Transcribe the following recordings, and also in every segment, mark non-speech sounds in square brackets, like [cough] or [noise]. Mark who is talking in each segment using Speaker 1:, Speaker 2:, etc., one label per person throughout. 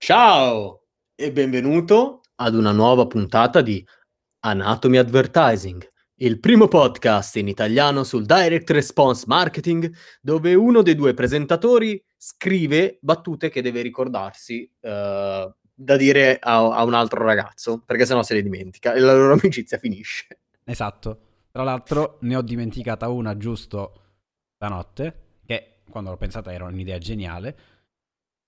Speaker 1: Ciao e benvenuto ad una nuova puntata di Anatomy Advertising, il primo podcast in italiano sul direct response marketing dove uno dei due presentatori scrive battute che deve ricordarsi uh, da dire a, a, un altro ragazzo, perché sennò se le dimentica e la loro [laughs] amicizia finisce.
Speaker 2: Esatto. Tra l'altro ne ho dimenticata una giusto stanotte, che quando l'ho pensata era un'idea geniale,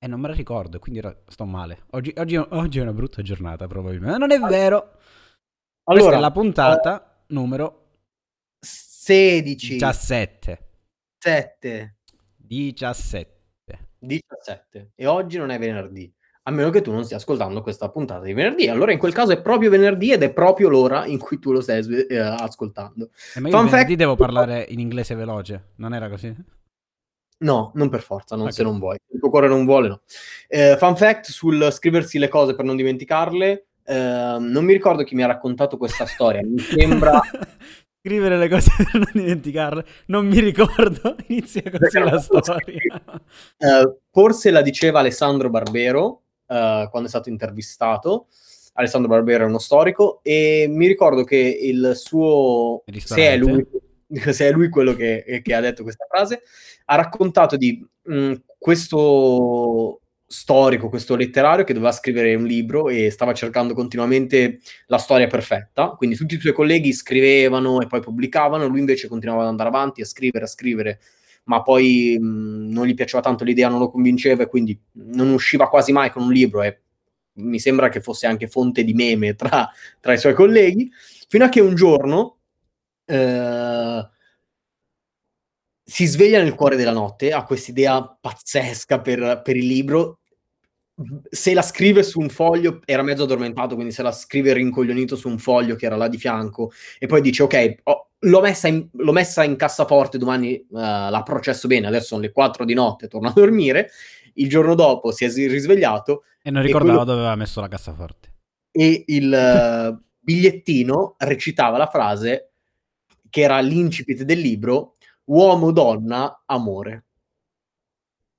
Speaker 2: e non me la ricordo, quindi sto male. Oggi, oggi, oggi è una brutta giornata probabilmente, ma non è vero. Allora, Questa è la puntata... Uh numero
Speaker 1: 16
Speaker 2: 17
Speaker 1: 7
Speaker 2: 17
Speaker 1: 17 e oggi non è venerdì. A meno che tu non stia ascoltando questa puntata di venerdì. Allora in quel caso è proprio venerdì ed è proprio l'ora in cui tu lo stai eh, ascoltando.
Speaker 2: Eh, ma io Fun venerdì fact... devo parlare in inglese veloce. Non era così?
Speaker 1: No, non per forza, non okay. se non vuoi. Il tuo cuore non vuole, no. Eh, fun fact sul scriversi le cose per non dimenticarle. Ehm, non mi ricordo chi mi ha raccontato questa storia, mi sembra... [laughs]
Speaker 2: Scrivere le cose per non dimenticarle, non mi ricordo, [laughs] inizia così la storia.
Speaker 1: Uh, forse la diceva Alessandro Barbero uh, quando è stato intervistato. Alessandro Barbero è uno storico e mi ricordo che il suo... Se è, lui, [laughs] se è lui quello che, che, ha detto questa frase, ha raccontato di mh, mm, questo storico, questo letterario che doveva scrivere un libro e stava cercando continuamente la storia perfetta, quindi tutti i suoi colleghi scrivevano e poi pubblicavano, lui invece continuava ad andare avanti a scrivere, a scrivere, ma poi mh, non gli piaceva tanto l'idea, non lo convinceva e quindi non usciva quasi mai con un libro e mi sembra che fosse anche fonte di meme tra, tra i suoi colleghi, fino a che un giorno eh, si sveglia nel cuore della notte, ha quest'idea pazzesca per, per il libro se la scrive su un foglio, era mezzo addormentato, quindi se la scrive rincoglionito su un foglio che era là di fianco, e poi dice, ok, oh, l'ho, messa in, l'ho, messa in, cassaforte, domani uh, la processo bene, adesso sono le 4 di notte, torno a dormire, il giorno dopo si è risvegliato.
Speaker 2: E non ricordava quello... dove aveva messo la cassaforte.
Speaker 1: E il uh, bigliettino recitava la frase, che era l'incipit del libro, uomo, donna, amore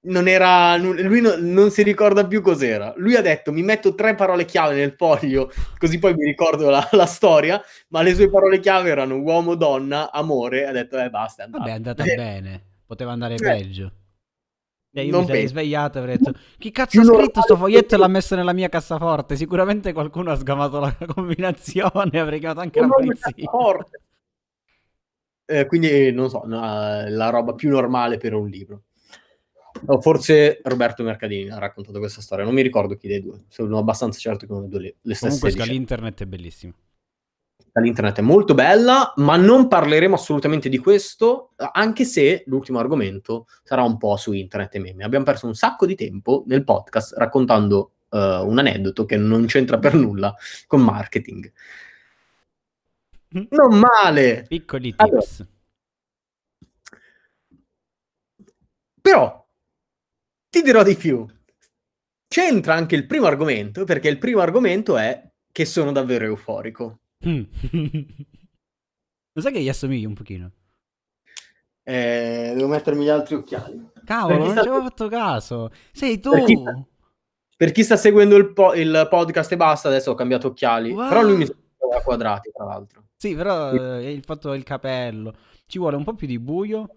Speaker 1: non era, lui no, non si ricorda più cos'era. Lui ha detto: Mi metto tre parole chiave nel foglio, così poi mi ricordo la, la storia. Ma le sue parole chiave erano uomo, donna, amore. Ha detto: Eh, basta. È
Speaker 2: Vabbè, è andata eh. bene, poteva andare eh. peggio. E io non mi sarei svegliato e avrei detto: Chi cazzo ha scritto sto foglietto e l'ha messo nella mia cassaforte? Sicuramente qualcuno ha sgamato la [laughs] combinazione. Avrei chiamato anche non la polizia.
Speaker 1: Eh, quindi non so, no, la roba più normale per un libro. O forse Roberto Mercadini ha raccontato questa storia, non mi ricordo chi dei due, sono abbastanza certo che uno dei due le, le stesse
Speaker 2: Comunque l'internet è bellissimo.
Speaker 1: L'internet è molto bella, ma non parleremo assolutamente di questo, anche se l'ultimo argomento sarà un po' su internet e meme. Abbiamo perso un sacco di tempo nel podcast raccontando uh, un aneddoto che non c'entra per nulla con marketing. [laughs] Non male!
Speaker 2: Piccoli tips. Allora,
Speaker 1: però ti dirò di più. C'entra anche il primo argomento, perché il primo argomento è che sono davvero euforico.
Speaker 2: Mm. [laughs] Lo sai che gli assomigli un pochino?
Speaker 1: Eh, devo mettermi gli altri occhiali.
Speaker 2: Cavolo, non sta... ci avevo fatto caso. Sei tu.
Speaker 1: Per chi sta, per chi sta seguendo il, po- il, podcast e basta, adesso ho cambiato occhiali. Wow. Però lui mi sembra quadrati, tra l'altro.
Speaker 2: Sì, però eh, il fatto del capello. Ci vuole un po' più di buio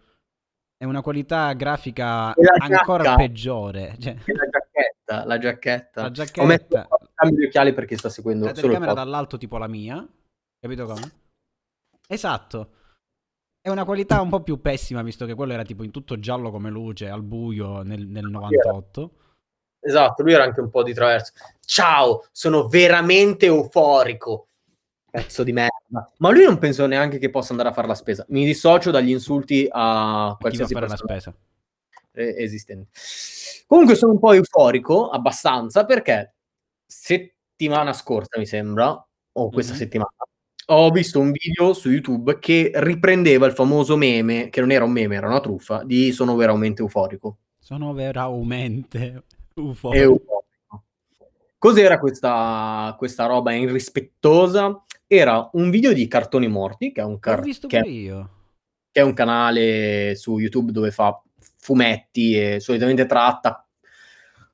Speaker 2: è una qualità grafica ancora peggiore. Cioè...
Speaker 1: La giacchetta, la giacchetta.
Speaker 2: La giacchetta. Ho messo
Speaker 1: gli occhiali perché sta seguendo
Speaker 2: la telecamera dall'alto tipo la mia. Capito come? Esatto. È una qualità un po' più pessima, visto che quello era tipo in tutto giallo come luce, al buio nel, nel 98.
Speaker 1: Esatto, lui era anche un po' di traverso. Ciao, sono veramente euforico. Pezzo di merda. Ma lui non penso neanche che possa andare a fare la spesa. Mi dissocio dagli insulti a qualsiasi
Speaker 2: persona. la spesa.
Speaker 1: esistente. Comunque sono un po' euforico, abbastanza, perché settimana scorsa, mi sembra, o questa mm-hmm. settimana, ho visto un video su YouTube che riprendeva il famoso meme, che non era un meme, era una truffa, di sono veramente euforico.
Speaker 2: Sono veramente euforico. euforico.
Speaker 1: Cos'era questa, questa roba irrispettosa? Era un video di Cartoni Morti, che è un, car- che che è un canale su YouTube dove fa fumetti e solitamente tratta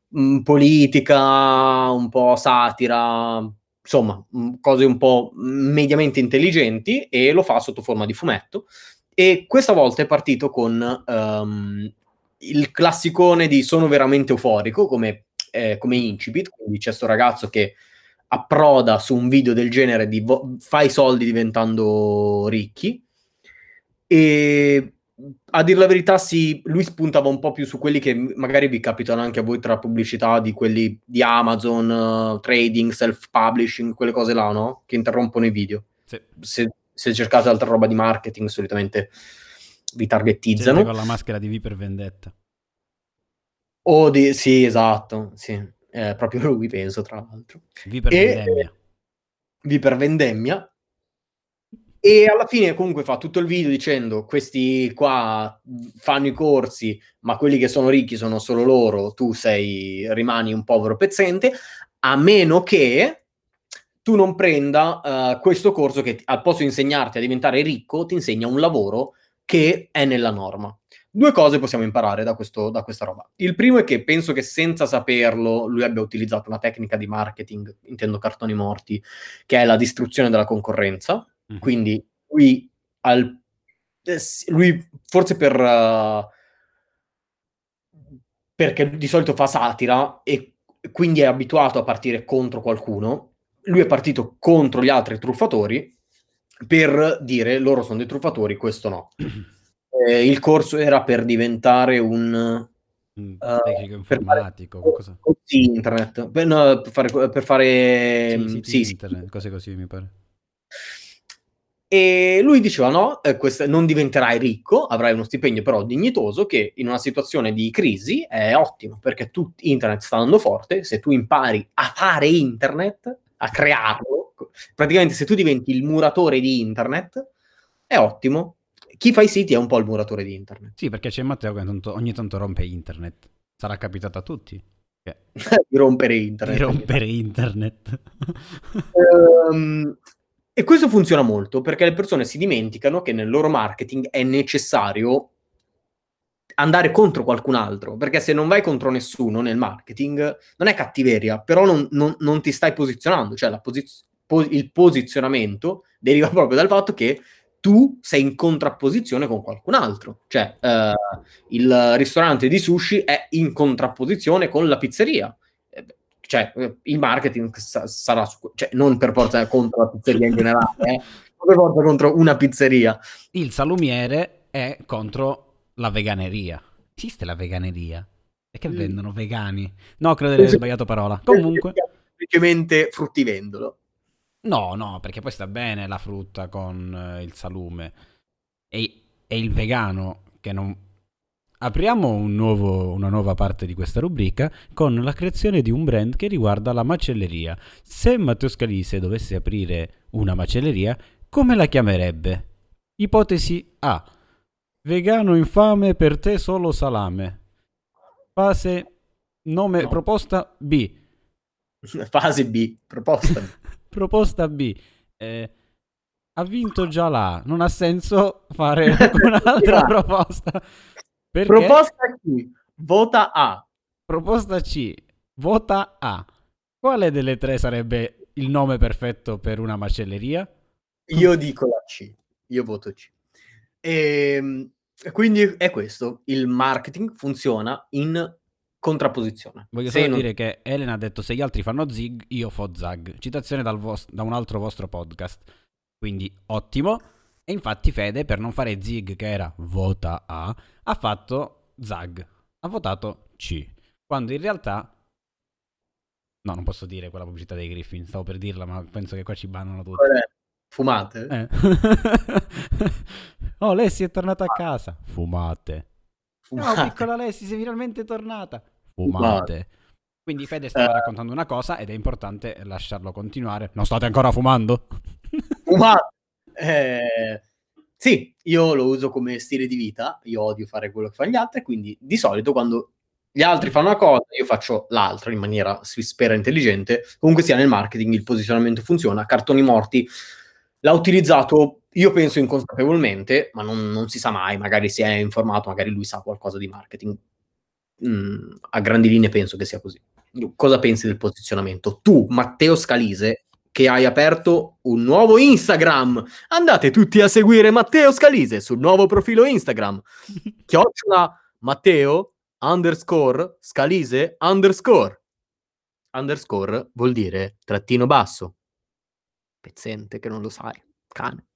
Speaker 1: mh, mm, politica, un po' satira, insomma, mh, cose un po' mediamente intelligenti e lo fa sotto forma di fumetto. E questa volta è partito con um, il classicone di sono veramente euforico come, eh, come incipit, quindi c'è questo ragazzo che approda su un video del genere di vo- fai soldi diventando ricchi e a dir la verità, sì, lui spuntava un po' più su quelli che magari vi capitano anche a voi tra pubblicità di quelli di Amazon, uh, trading, self-publishing, quelle cose là, no? Che interrompono i video. Sì. Se, se, cercate altra roba di marketing, solitamente vi targetizzano. Sempre
Speaker 2: con la maschera di V per vendetta.
Speaker 1: O di... Sì, esatto, sì. Eh, proprio lui, penso, tra l'altro.
Speaker 2: V per e, vendemmia.
Speaker 1: V per vendemmia. E alla fine comunque fa tutto il video dicendo questi qua fanno i corsi, ma quelli che sono ricchi sono solo loro, tu sei, rimani un povero pezzente, a meno che tu non prenda uh, questo corso che al posto di insegnarti a diventare ricco, ti insegna un lavoro che è nella norma. Due cose possiamo imparare da, questo, da questa roba. Il primo è che penso che senza saperlo lui abbia utilizzato una tecnica di marketing, intendo cartoni morti, che è la distruzione della concorrenza Mm. Quindi lui, al, eh, lui forse per... Uh, perché di solito fa satira e quindi è abituato a partire contro qualcuno, lui è partito contro gli altri truffatori per dire loro sono dei truffatori, questo no. Eh, il corso era per diventare un
Speaker 2: uh, tecnico informatico,
Speaker 1: per fare, internet, per, no, per fare, per fare
Speaker 2: sì, sì, sì, internet, cose così mi pare.
Speaker 1: E lui diceva: No, eh, quest- non diventerai ricco, avrai uno stipendio però dignitoso, che in una situazione di crisi è ottimo perché tu, internet sta andando forte. Se tu impari a fare internet, a crearlo, praticamente se tu diventi il muratore di internet, è ottimo. Chi fa i siti è un po' il muratore di internet.
Speaker 2: Sì, perché c'è Matteo che ogni tanto, ogni tanto rompe internet. Sarà capitato a tutti. [laughs]
Speaker 1: di rompere internet.
Speaker 2: Di rompere internet.
Speaker 1: um, [laughs] E questo funziona molto perché le persone si dimenticano che nel loro marketing è necessario andare contro qualcun altro, perché se non vai contro nessuno nel marketing non è cattiveria, però non, non, non ti stai posizionando, cioè posiz- po- il posizionamento deriva proprio dal fatto che tu sei in contrapposizione con qualcun altro, cioè uh, il ristorante di sushi è in contrapposizione con la pizzeria cioè il marketing sa- sarà su, cioè, non per forza contro la pizzeria in generale, eh, per forza contro una pizzeria.
Speaker 2: Il salumiere è contro la veganeria. Esiste la veganeria? E che mm. vendono vegani? No, credo di aver sbagliato parola. Comunque,
Speaker 1: semplicemente fruttivendolo.
Speaker 2: No, no, perché poi sta bene la frutta con eh, il salume. E, e il vegano che non Apriamo un nuovo, una nuova parte di questa rubrica con la creazione di un brand che riguarda la macelleria. Se Matteo Scalise dovesse aprire una macelleria, come la chiamerebbe? Ipotesi A. Vegano infame per te solo salame. Fase nome no. proposta B. [laughs]
Speaker 1: Fase B, proposta.
Speaker 2: Proposta B. Eh, ha vinto già là, non ha senso [laughs] fare un'altra proposta.
Speaker 1: Perché? Proposta C, vota A.
Speaker 2: Proposta C, vota A. Quale delle tre sarebbe il nome perfetto per una macelleria?
Speaker 1: Io dico la C, io voto C. E, ehm, quindi è questo, il marketing funziona in contrapposizione.
Speaker 2: Voglio solo non... dire che Elena ha detto se gli altri fanno zig, io fo zag. Citazione vos- da un altro vostro podcast. Quindi ottimo. E infatti Fede, per non fare Zig, che era vota A, ha fatto Zag. Ha votato C. Quando in realtà... No, non posso dire quella pubblicità dei Griffin, stavo per dirla, ma penso che qua ci bannano tutti.
Speaker 1: Fumate?
Speaker 2: Eh. [laughs] oh, Lessi è tornata a casa. Fumate. Fumate. No, piccola Lessi, sei finalmente tornata. Fumate. Fumate. Quindi Fede stava uh, raccontando una cosa ed è importante lasciarlo continuare. Non state ancora fumando?
Speaker 1: Fumando! Eh, sì, io lo uso come stile di vita, io odio fare quello che fanno gli altri, quindi di solito quando gli altri fanno una cosa, io faccio l'altra in maniera si spera intelligente. Comunque sia nel marketing il posizionamento funziona, cartoni morti l'ha utilizzato, io penso inconsapevolmente, ma non, non si sa mai, magari si è informato, magari lui sa qualcosa di marketing. Mm, a grandi linee penso che sia così. Cosa pensi del posizionamento? Tu, Matteo Scalise, che hai aperto un nuovo Instagram. Andate tutti a seguire Matteo Scalise sul nuovo profilo Instagram. [laughs] Chiocciola Matteo underscore Scalise underscore. Underscore vuol dire trattino basso. Pezzente che non lo sai. Cane.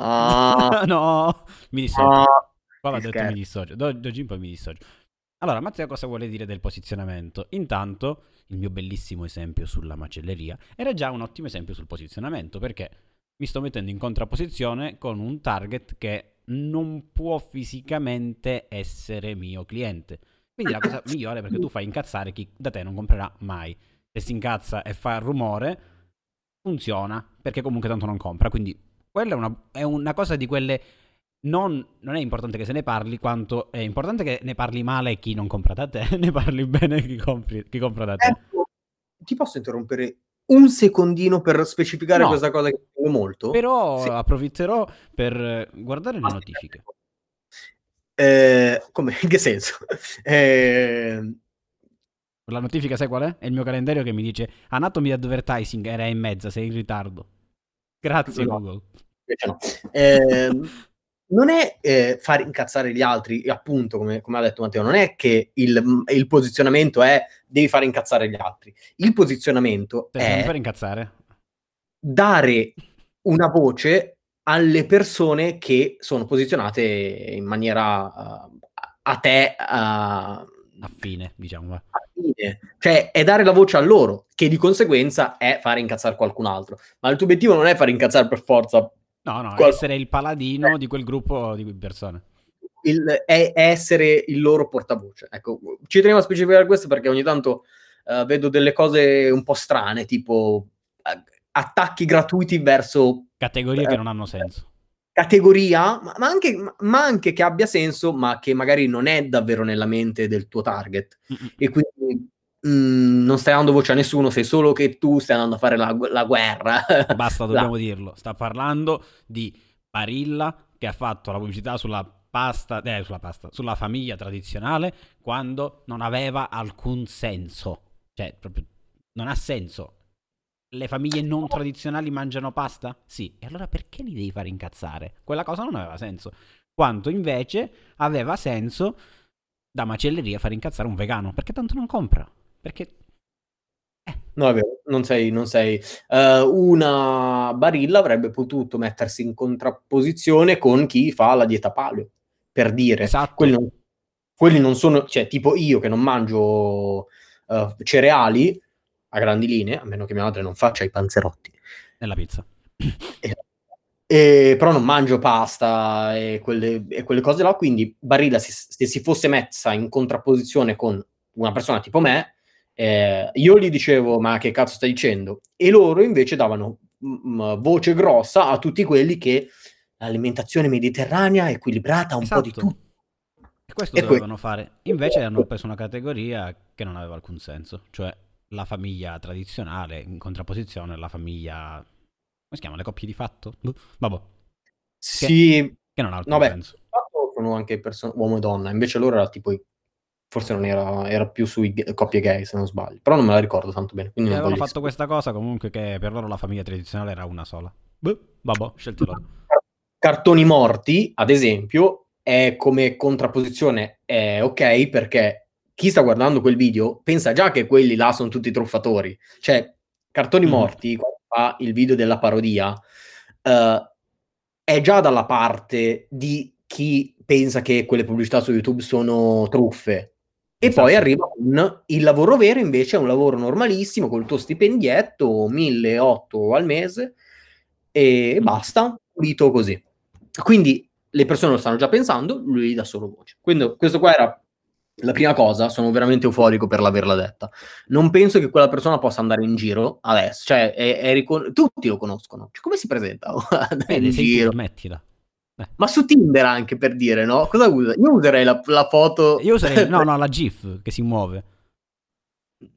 Speaker 2: Ah. [laughs] no, mi dissocio. Ah, Qua va detto mi dissocio. Do, Dogin poi mi dissocio. Allora, Matteo cosa vuole dire del posizionamento? Intanto, il mio bellissimo esempio sulla macelleria era già un ottimo esempio sul posizionamento, perché mi sto mettendo in contrapposizione con un target che non può fisicamente essere mio cliente. Quindi la cosa [coughs] migliore è perché tu fai incazzare chi da te non comprerà mai. Se si incazza e fa rumore, funziona, perché comunque tanto non compra. Quindi quella è una, è una cosa di quelle non, non, è importante che se ne parli quanto è importante che ne parli male chi non compra da te, [laughs] ne parli bene chi, compri, chi compra da te. Ecco,
Speaker 1: ti posso interrompere un secondino per specificare no, questa cosa che tengo molto?
Speaker 2: Però sì. approfitterò per guardare le notifiche.
Speaker 1: Eh, come? In che senso? [laughs] Eh...
Speaker 2: La notifica sai qual è? È il mio calendario che mi dice Anatomy Advertising era in mezza, sei in ritardo. Grazie no. Google.
Speaker 1: No. Eh, non è eh, far incazzare gli altri, appunto, come, come, ha detto Matteo, non è che il, il, posizionamento è devi fare incazzare gli altri. Il posizionamento
Speaker 2: Te
Speaker 1: è
Speaker 2: fare incazzare.
Speaker 1: dare una voce alle persone che sono posizionate in maniera uh, a te uh,
Speaker 2: affine, diciamo.
Speaker 1: Affine. Cioè, è dare la voce a loro, che di conseguenza è fare incazzare qualcun altro. Ma il tuo obiettivo non è fare incazzare per forza
Speaker 2: No, no, Qual- essere il paladino eh. di quel gruppo di persone.
Speaker 1: Il, è, essere il loro portavoce. Ecco, ci tenevo a specificare questo perché ogni tanto uh, vedo delle cose un po' strane, tipo uh, attacchi gratuiti verso...
Speaker 2: Categorie uh, che non hanno senso.
Speaker 1: Categoria, ma, ma, anche, ma, anche, che abbia senso, ma che magari non è davvero nella mente del tuo target. Mm-mm. E quindi Mm, non stai dando voce a nessuno, sei solo che tu stai andando a fare la, la guerra. [laughs]
Speaker 2: Basta, dobbiamo la... dirlo. Sta parlando di Barilla che ha fatto la pubblicità sulla pasta, eh, sulla pasta, sulla famiglia tradizionale quando non aveva alcun senso. Cioè, proprio non ha senso. Le famiglie non tradizionali mangiano pasta? Sì. E allora perché li devi fare incazzare? Quella cosa non aveva senso. Quanto invece aveva senso da macelleria fare incazzare un vegano, perché tanto non compra. Perché...
Speaker 1: Eh. No, è vero, non sei... Non sei. Uh, una barilla avrebbe potuto mettersi in contrapposizione con chi fa la dieta paleo, per dire.
Speaker 2: Esatto.
Speaker 1: Quelli non, quelli non sono... Cioè, tipo io che non mangio uh, cereali, a grandi linee, a meno che mia madre non faccia i panzerotti.
Speaker 2: Nella pizza.
Speaker 1: E, e, però non mangio pasta e quelle, e quelle cose là, quindi Barilla si, se si fosse messa in contrapposizione con una persona tipo me, eh, io gli dicevo, ma che cazzo stai dicendo? E loro invece davano m- m- voce grossa a tutti quelli che l'alimentazione mediterranea equilibrata un
Speaker 2: esatto.
Speaker 1: po' di esatto. tutto.
Speaker 2: E questo e dovevano que- fare. Invece hanno preso una categoria che non aveva alcun senso, cioè la famiglia tradizionale in contrapposizione alla famiglia... come si chiama? Le coppie di fatto? Boh, vabbè.
Speaker 1: Sì.
Speaker 2: Che, che non ha alcun
Speaker 1: no,
Speaker 2: senso.
Speaker 1: sono anche person- uomo e donna, invece loro era tipo forse non era, era più sui coppie gay se non sbaglio, però non me la ricordo tanto bene. Quindi
Speaker 2: avevano fatto essere. questa cosa comunque che per loro la famiglia tradizionale era una sola. Beh, vabbè, scelti loro.
Speaker 1: Cartoni morti, ad esempio, è come contrapposizione è ok perché chi sta guardando quel video pensa già che quelli là sono tutti truffatori. Cioè, Cartoni mm. morti, quando fa il video della parodia, uh, è già dalla parte di chi pensa che quelle pubblicità su YouTube sono truffe. E esatto. poi arriva con il lavoro vero, invece è un lavoro normalissimo, col tuo stipendietto, 1.800 al mese, e basta, pulito così. Quindi le persone lo stanno già pensando, lui dà solo voce. Quindi questo qua era La prima cosa, sono veramente euforico per l'averla detta. Non penso che quella persona possa andare in giro adesso, cioè è, è ricon- tutti lo conoscono. Cioè, come si presenta? [laughs]
Speaker 2: in giro.
Speaker 1: Eh. Ma su Tinder anche per dire, no? Cosa usa? Io userei la, la foto.
Speaker 2: Io userei, no, no, la [laughs] GIF che si muove.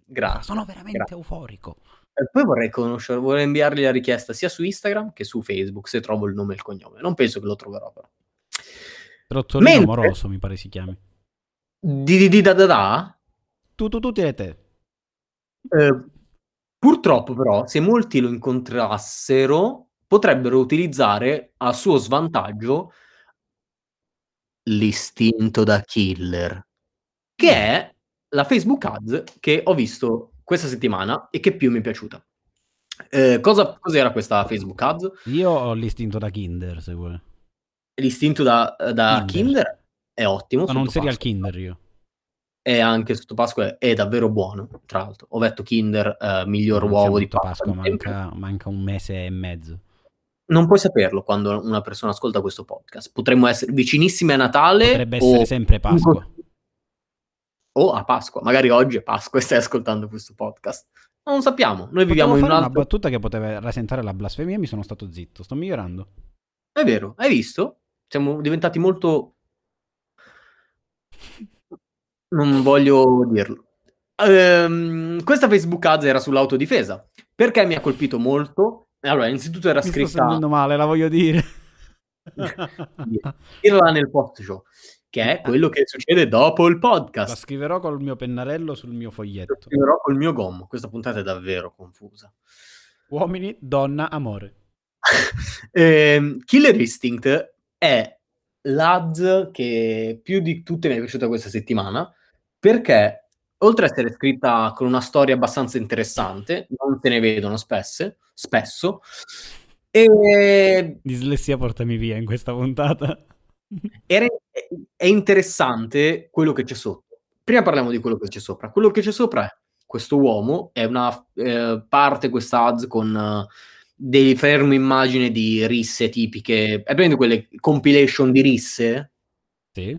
Speaker 1: Grazie.
Speaker 2: Sono veramente grazie. euforico.
Speaker 1: E poi vorrei conoscere, vorrei inviargli la richiesta sia su Instagram che su Facebook se trovo il nome e il cognome. Non penso che lo troverò però.
Speaker 2: Trottolino Mentre... amoroso mi pare si chiami.
Speaker 1: Di di di da da da?
Speaker 2: Tu tu tu te te.
Speaker 1: Eh, purtroppo però, se molti lo incontrassero, potrebbero utilizzare a suo svantaggio l'istinto da killer, che è la Facebook Ads che ho visto questa settimana e che più mi è piaciuta. Eh, cosa, cos'era questa Facebook Ads?
Speaker 2: Io ho l'istinto da Kinder, se vuoi.
Speaker 1: L'istinto da, da Kinder. Kinder è ottimo.
Speaker 2: Sono un serial Kinder io.
Speaker 1: E anche sotto Pasqua è, davvero buono, tra l'altro. Ho detto Kinder, eh, miglior non uovo di Pasqua.
Speaker 2: Manca, manca un mese e mezzo.
Speaker 1: Non puoi saperlo quando una persona ascolta questo podcast. Potremmo essere vicinissimi a Natale.
Speaker 2: Potrebbe essere sempre Pasqua
Speaker 1: o a Pasqua. Magari oggi è Pasqua e stai ascoltando questo podcast. Non sappiamo. Noi viviamo in un altro...
Speaker 2: una battuta che poteva rasentare la blasfemia mi sono stato zitto. Sto migliorando.
Speaker 1: È vero, hai visto? Siamo diventati molto... Non voglio dirlo. Um, questa Facebook Ads era sull'autodifesa. Perché mi ha colpito molto? Allora, innanzitutto era
Speaker 2: mi
Speaker 1: scritta...
Speaker 2: Mi sto sentendo male, la voglio dire. [laughs]
Speaker 1: Dirla nel post show che è quello che succede dopo il podcast.
Speaker 2: La scriverò col mio pennarello sul mio foglietto. La
Speaker 1: scriverò col mio gommo. Questa puntata è davvero confusa.
Speaker 2: Uomini, donna, amore. [laughs]
Speaker 1: eh, Killer Instinct è l'ad che più di tutte mi è piaciuta questa settimana perché oltre ad essere scritta con una storia abbastanza interessante, non se ne vedono spesse, spesso. E...
Speaker 2: Dislessia portami via in questa puntata.
Speaker 1: Era, è interessante quello che c'è sotto. Prima parliamo di quello che c'è sopra. Quello che c'è sopra è questo uomo, è una eh, parte questa ads con uh, dei fermi immagine di risse tipiche. È presente quelle compilation di risse?
Speaker 2: Sì.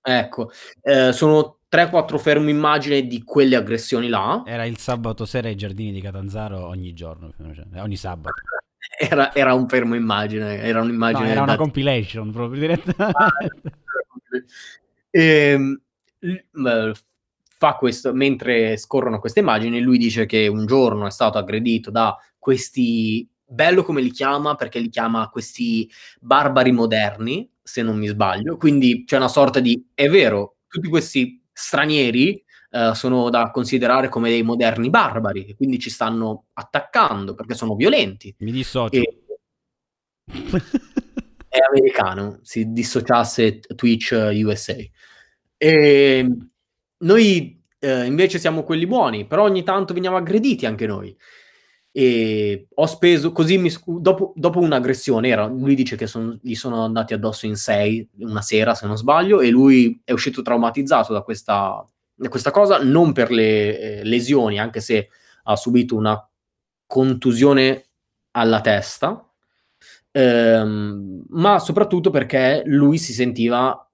Speaker 1: Ecco, eh, sono 3-4 fermi immagine di quelle aggressioni là.
Speaker 2: Era il sabato sera ai giardini di Catanzaro ogni giorno, cioè, ogni sabato. [laughs]
Speaker 1: Era, era, un fermo immagine, era un'immagine. No,
Speaker 2: era una compilation proprio direttamente.
Speaker 1: e, ehm, fa questo mentre scorrono queste immagini. Lui dice che un giorno è stato aggredito da questi. Bello come li chiama perché li chiama questi barbari moderni, se non mi sbaglio. Quindi c'è una sorta di è vero, tutti questi stranieri Uh, sono da considerare come dei moderni barbari e quindi ci stanno attaccando perché sono violenti.
Speaker 2: Mi dissocio. E... [laughs]
Speaker 1: è americano, si dissociasse Twitch USA. E noi eh, invece siamo quelli buoni, però ogni tanto veniamo aggrediti anche noi. E ho speso così mi dopo, dopo, un'aggressione. Era, lui dice che son, gli sono andati addosso in sei una sera, se non sbaglio, e lui è uscito traumatizzato da questa, da questa cosa, non per le eh, lesioni, anche se ha subito una contusione alla testa, ehm, ma soprattutto perché lui si sentiva,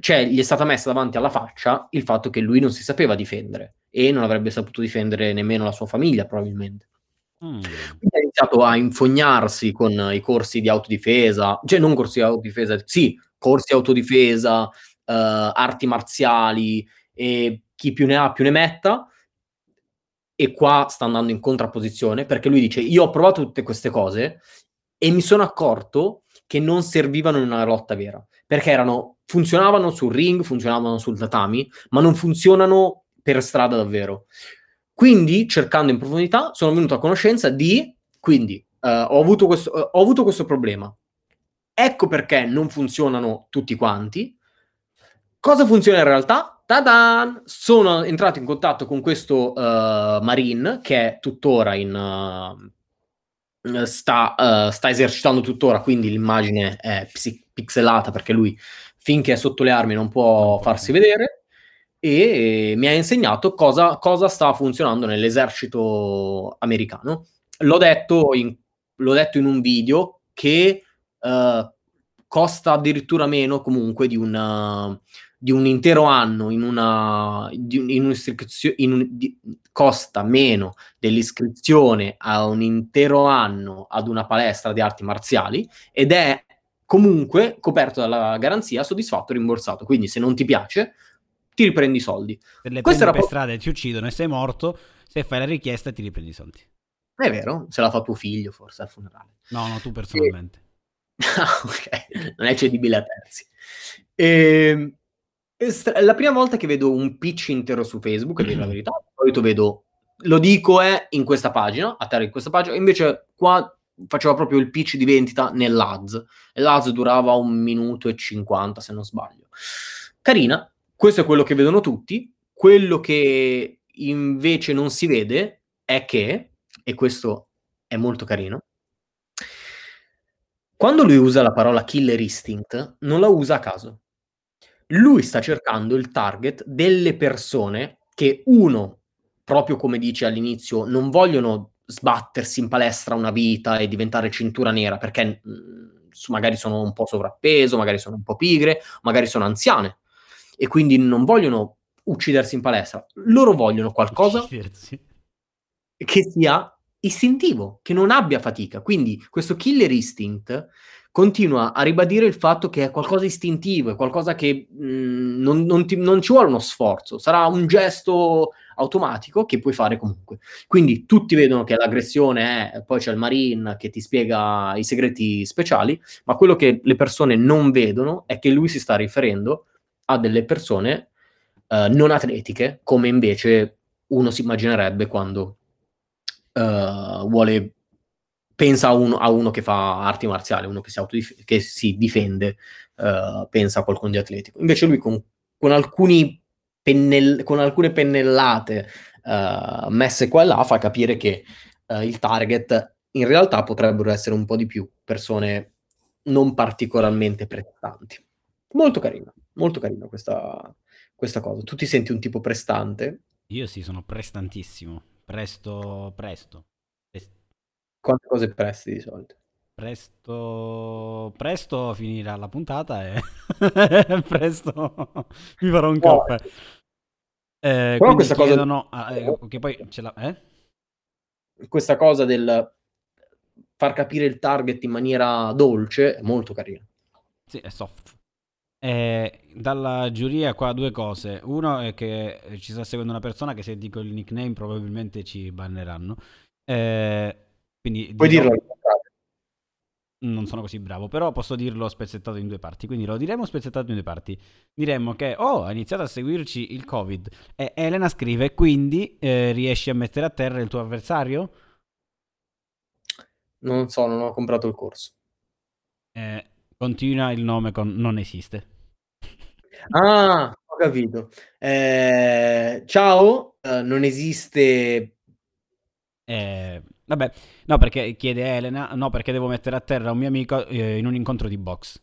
Speaker 1: cioè gli è stata messa davanti alla faccia il fatto che lui non si sapeva difendere e non avrebbe saputo difendere nemmeno la sua famiglia probabilmente. Mm. Quindi ha iniziato a infognarsi con i corsi di autodifesa, cioè non corsi di autodifesa, sì, corsi di autodifesa, uh, arti marziali e chi più ne ha più ne metta. E qua sta andando in contrapposizione perché lui dice: Io ho provato tutte queste cose e mi sono accorto che non servivano in una lotta vera perché erano, funzionavano sul ring, funzionavano sul tatami, ma non funzionano per strada davvero. Quindi, cercando in profondità, sono venuto a conoscenza di, quindi, uh, ho, avuto questo, uh, ho avuto questo problema. Ecco perché non funzionano tutti quanti. Cosa funziona in realtà? Ta-dan! Sono entrato in contatto con questo uh, Marine che è tuttora in, uh, sta, uh, sta, esercitando tuttora, quindi l'immagine è psi- pixelata perché lui finché è sotto le armi non può farsi vedere e mi ha insegnato cosa, cosa sta funzionando nell'esercito americano. L'ho detto in, l'ho detto in un video che uh, costa addirittura meno comunque di, una, di un intero anno in una, di, in in un, di, costa meno dell'iscrizione a un intero anno ad una palestra di arti marziali ed è comunque coperto dalla garanzia, soddisfatto, rimborsato. Quindi se non ti piace, ti riprendi i soldi.
Speaker 2: Se le Questa prendi per strada e ti uccidono e sei morto, se fai la richiesta ti riprendi i soldi.
Speaker 1: È vero, se la fa tuo figlio forse al funerale.
Speaker 2: No, no, tu personalmente.
Speaker 1: E... [laughs] Ah, ok, non è cedibile a terzi. E ehm, la prima volta che vedo un pitch intero su Facebook, a dire la [clears throat] verità, di solito vedo, lo dico è in questa pagina, a terra in questa pagina, invece qua faceva proprio il pitch di vendita nell'ads, e l'ADS durava un minuto e 50 se non sbaglio. Carina, questo è quello che vedono tutti, quello che invece non si vede è che, e questo è molto carino, quando lui usa la parola killer instinct, non la usa a caso. Lui sta cercando il target delle persone che, uno, proprio come dice all'inizio, non vogliono sbattersi in palestra una vita e diventare cintura nera perché mh, mm, magari sono un po' sovrappeso, magari sono un po' pigre, magari sono anziane e quindi non vogliono uccidersi in palestra. Loro vogliono qualcosa che sia istintivo, che non abbia fatica. Quindi questo killer instinct continua a ribadire il fatto che è qualcosa istintivo, è qualcosa che mh, mm, non, non, ti, non, ci vuole uno sforzo, sarà un gesto automatico che puoi fare comunque. Quindi tutti vedono che l'aggressione è, poi c'è il Marine che ti spiega i segreti speciali, ma quello che le persone non vedono è che lui si sta riferendo a delle persone uh, non atletiche, come invece uno si immaginerebbe quando uh, vuole pensa a uno, a uno, che fa arti marziali, uno che si, autodif- che si difende, uh, pensa a qualcuno di atletico. Invece lui con, con, pennell- con alcune pennellate uh, messe qua e là fa capire che uh, il target in realtà potrebbero essere un po' di più persone non particolarmente prestanti. Molto carino, molto carino questa, questa cosa. Tu ti senti un tipo prestante?
Speaker 2: Io sì, sono prestantissimo. Presto, presto.
Speaker 1: Quante cose presti di solito?
Speaker 2: Presto, presto finirà la puntata e [laughs] presto mi farò un caffè. Eh, Però questa chiedono, cosa... eh, che poi ce l'ha, eh?
Speaker 1: Questa cosa del far capire il target in maniera dolce è molto carina.
Speaker 2: Sì, è soft. Eh, dalla giuria qua due cose. Uno è che ci sta seguendo una persona che se dico il nickname probabilmente ci banneranno. Eh, quindi,
Speaker 1: Puoi dirlo
Speaker 2: non sono così bravo, però posso dirlo spezzettato in due parti. Quindi lo diremo spezzettato in due parti. Diremmo che, oh, ha iniziato a seguirci il Covid. E Elena scrive, quindi eh, riesci a mettere a terra il tuo avversario?
Speaker 1: Non so, non ho comprato il corso.
Speaker 2: Eh, continua il nome con non esiste.
Speaker 1: Ah, ho capito. Eh, ciao, uh, non esiste...
Speaker 2: Eh, Vabbè, no, perché chiede Elena, no, perché devo mettere a terra un mio amico eh, in un incontro di box.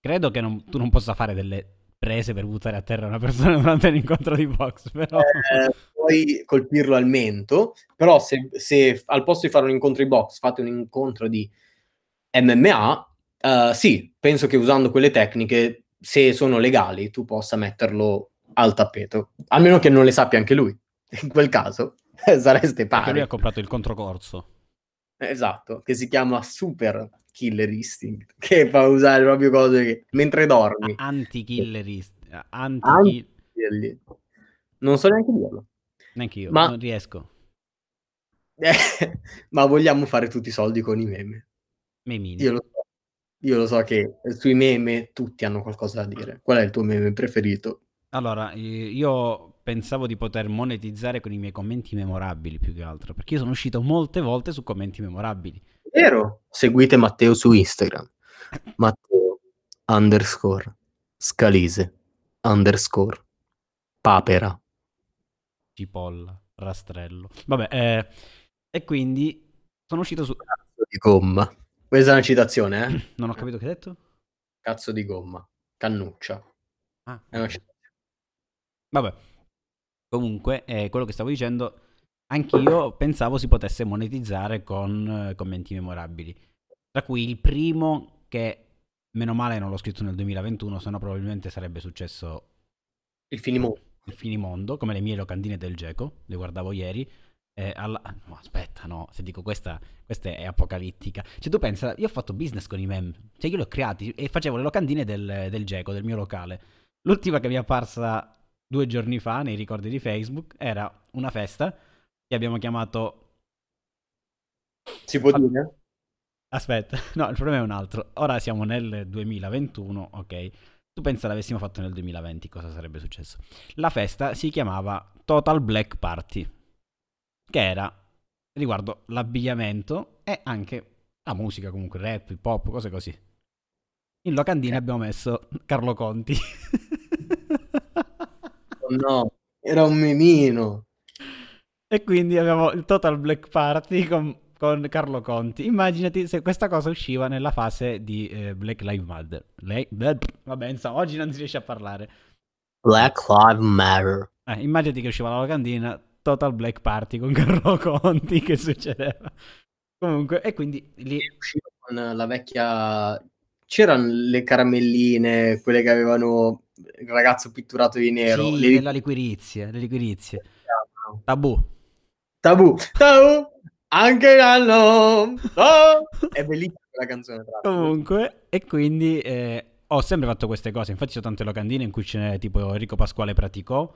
Speaker 2: Credo che non, tu non possa fare delle prese per buttare a terra una persona [laughs] durante l'incontro di box, però...
Speaker 1: Eh, puoi colpirlo al mento, però se, se, al posto di fare un incontro di box fate un incontro di MMA, uh, sì, penso che usando quelle tecniche, se sono legali, tu possa metterlo al tappeto. Almeno che non le sappia anche lui. [laughs] In quel caso [laughs] sareste pari. Perché
Speaker 2: lui ha comprato il controcorso.
Speaker 1: Esatto, che si chiama Super Killer Instinct, [laughs] che fa usare proprio cose che mentre dormi.
Speaker 2: Anti-killer Instinct. Anti
Speaker 1: Anti non so neanche dirlo.
Speaker 2: Neanche io, ma... non riesco.
Speaker 1: ma vogliamo fare tutti i soldi con i meme.
Speaker 2: Memini.
Speaker 1: Io lo, so. Io lo so che sui meme tutti hanno qualcosa da dire. Qual è il tuo meme preferito?
Speaker 2: Allora, io pensavo di poter monetizzare con i miei commenti memorabili più che altro, perché io sono uscito molte volte su commenti memorabili.
Speaker 1: Vero? Seguite Matteo su Instagram. [laughs] Matteo underscore scalise underscore papera
Speaker 2: cipolla rastrello. Vabbè, eh, e quindi sono uscito su
Speaker 1: di gomma. Questa è una citazione, eh? [clears throat]
Speaker 2: Non ho capito che hai detto?
Speaker 1: Cazzo di gomma, cannuccia.
Speaker 2: Ah, è una citazione. Vabbè, Comunque, eh, quello che stavo dicendo, anch'io pensavo si potesse monetizzare con eh, commenti memorabili. Tra cui il primo che, meno male non l'ho scritto nel 2021, sennò probabilmente sarebbe successo
Speaker 1: Il finimondo.
Speaker 2: Il finimondo, come le mie locandine del Geco, le guardavo ieri. Eh, alla... no, aspetta, no, se dico questa, questa è apocalittica. Cioè, tu pensa, io ho fatto business con i mem, cioè io li ho creati e facevo le locandine del, del Geco, del mio locale. L'ultima che mi è apparsa due giorni fa nei ricordi di Facebook era una festa che abbiamo chiamato...
Speaker 1: Si può dire?
Speaker 2: Aspetta, [laughs] no, il problema è un altro. Ora siamo nel 2021, ok. Tu pensa l'avessimo fatto nel 2020, cosa sarebbe successo? La festa si chiamava Total Black Party, che era riguardo l'abbigliamento e anche la musica, comunque rap, hip hop, cose così. In locandina abbiamo messo Carlo Conti.
Speaker 1: oh no, era un memino.
Speaker 2: E quindi abbiamo il Total Black Party con con Carlo Conti. Immaginati se questa cosa usciva nella fase di eh, Black Lives Matter. Lei, vabbè, insomma, oggi non si riesce a parlare.
Speaker 3: Black Lives Matter.
Speaker 2: Eh, immaginati che usciva la locandina Total Black Party con [laughs] Carlo Conti, che succedeva. Comunque, e quindi lì...
Speaker 1: Usciva con la vecchia... C'erano le caramelline, quelle che avevano il ragazzo pitturato di nero.
Speaker 2: Sì, le... la liquirizie, le liquirizie. Tabù.
Speaker 1: Tabù. Tabù. Anche l'anno. Oh! È bellissima la canzone.
Speaker 2: Comunque, e quindi eh, ho sempre fatto queste cose. Infatti, ho tante locandine in cui c'è tipo Enrico Pasquale praticò.